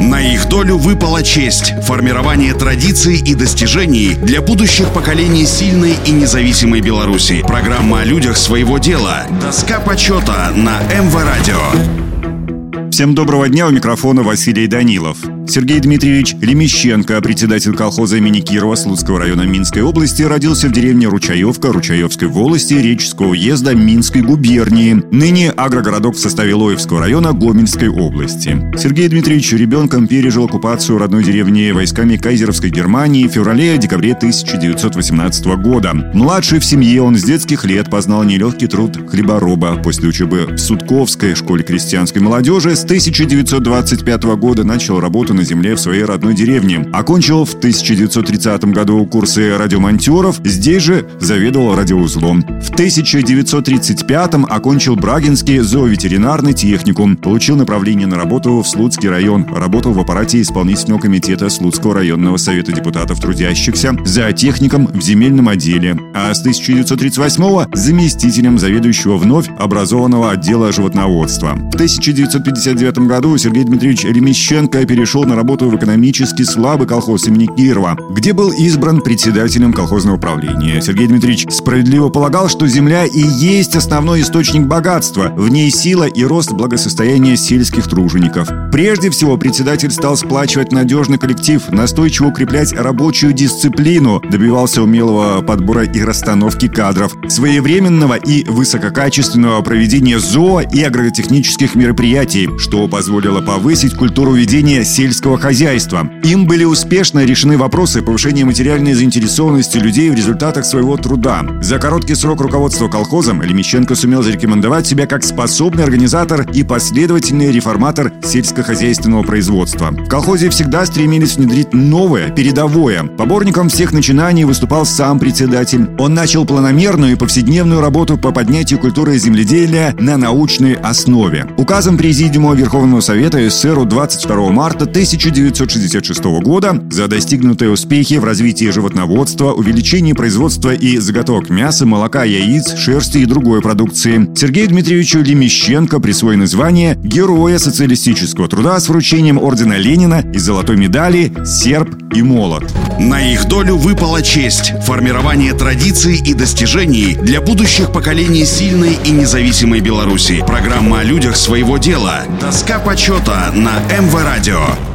На их долю выпала честь – формирование традиций и достижений для будущих поколений сильной и независимой Беларуси. Программа о людях своего дела. Доска почета на МВ Радио. Всем доброго дня, у микрофона Василий Данилов. Сергей Дмитриевич Лемещенко, председатель колхоза имени Кирова Слуцкого района Минской области, родился в деревне Ручаевка Ручаевской волости Реческого уезда Минской губернии. Ныне агрогородок в составе Лоевского района Гомельской области. Сергей Дмитриевич ребенком пережил оккупацию родной деревни войсками Кайзеровской Германии в феврале-декабре 1918 года. Младший в семье он с детских лет познал нелегкий труд хлебороба. После учебы в Судковской школе крестьянской молодежи с 1925 года начал работу на земле в своей родной деревне. Окончил в 1930 году курсы радиомонтеров, здесь же заведовал радиоузлом. В 1935 окончил Брагинский зооветеринарный техникум, получил направление на работу в Слуцкий район, работал в аппарате исполнительного комитета Слуцкого районного совета депутатов трудящихся, за техником в земельном отделе, а с 1938 заместителем заведующего вновь образованного отдела животноводства. В 1959 году Сергей Дмитриевич Ремещенко перешел на работу в экономически слабый колхоз имени Кирова, где был избран председателем колхозного управления. Сергей Дмитриевич справедливо полагал, что земля и есть основной источник богатства, в ней сила и рост благосостояния сельских тружеников. Прежде всего, председатель стал сплачивать надежный коллектив, настойчиво укреплять рабочую дисциплину, добивался умелого подбора и расстановки кадров, своевременного и высококачественного проведения зоо- и агротехнических мероприятий, что позволило повысить культуру ведения сельского хозяйства. Им были успешно решены вопросы повышения материальной заинтересованности людей в результатах своего труда. За короткий срок руководства колхозом Лемещенко сумел зарекомендовать себя как способный организатор и последовательный реформатор сельскохозяйственного производства. В колхозе всегда стремились внедрить новое, передовое. Поборником всех начинаний выступал сам председатель. Он начал планомерную и повседневную работу по поднятию культуры земледелия на научной основе. Указом Президиума Верховного Совета СССР 22 марта 1966 года за достигнутые успехи в развитии животноводства, увеличении производства и заготовок мяса, молока, яиц, шерсти и другой продукции Сергею Дмитриевичу Лемещенко присвоено звание Героя социалистического труда с вручением ордена Ленина и золотой медали «Серб и молот». На их долю выпала честь – формирование традиций и достижений для будущих поколений сильной и независимой Беларуси. Программа о людях своего дела. Доска почета на МВ Радио.